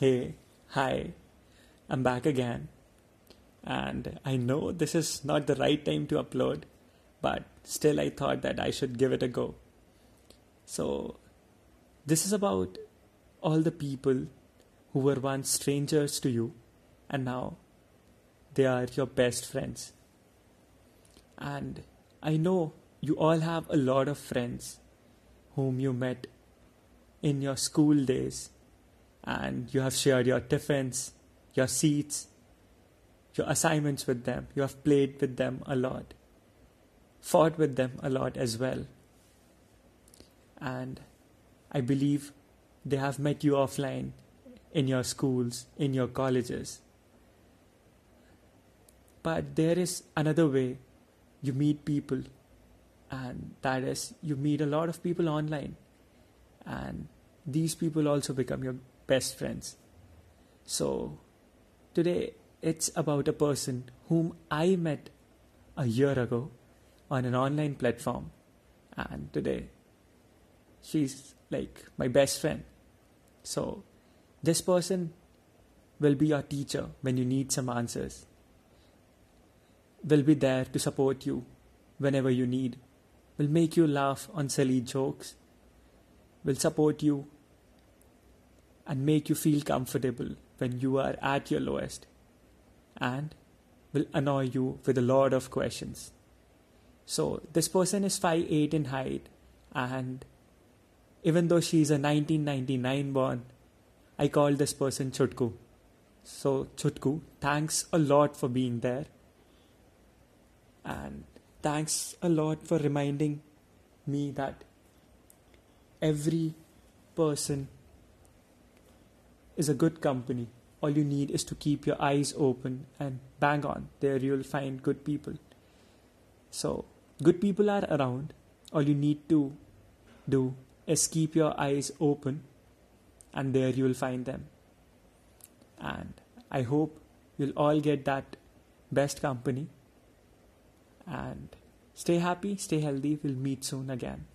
Hey, hi, I'm back again. And I know this is not the right time to upload, but still I thought that I should give it a go. So, this is about all the people who were once strangers to you and now they are your best friends. And I know you all have a lot of friends whom you met in your school days and you have shared your tiffins, your seats, your assignments with them. You have played with them a lot, fought with them a lot as well. And I believe they have met you offline in your schools, in your colleges. But there is another way you meet people, and that is you meet a lot of people online, and these people also become your best friends. So, today it's about a person whom I met a year ago on an online platform, and today she's like my best friend. So, this person will be your teacher when you need some answers, will be there to support you whenever you need, will make you laugh on silly jokes, will support you and make you feel comfortable when you are at your lowest, and will annoy you with a lot of questions. So, this person is 5'8 in height, and even though she is a 1999 born, I call this person Chutku. So, Chutku, thanks a lot for being there. And thanks a lot for reminding me that every person is a good company. All you need is to keep your eyes open and bang on. There you'll find good people. So, good people are around. All you need to do is keep your eyes open, and there you will find them. And I hope you'll all get that best company. And stay happy, stay healthy. We'll meet soon again.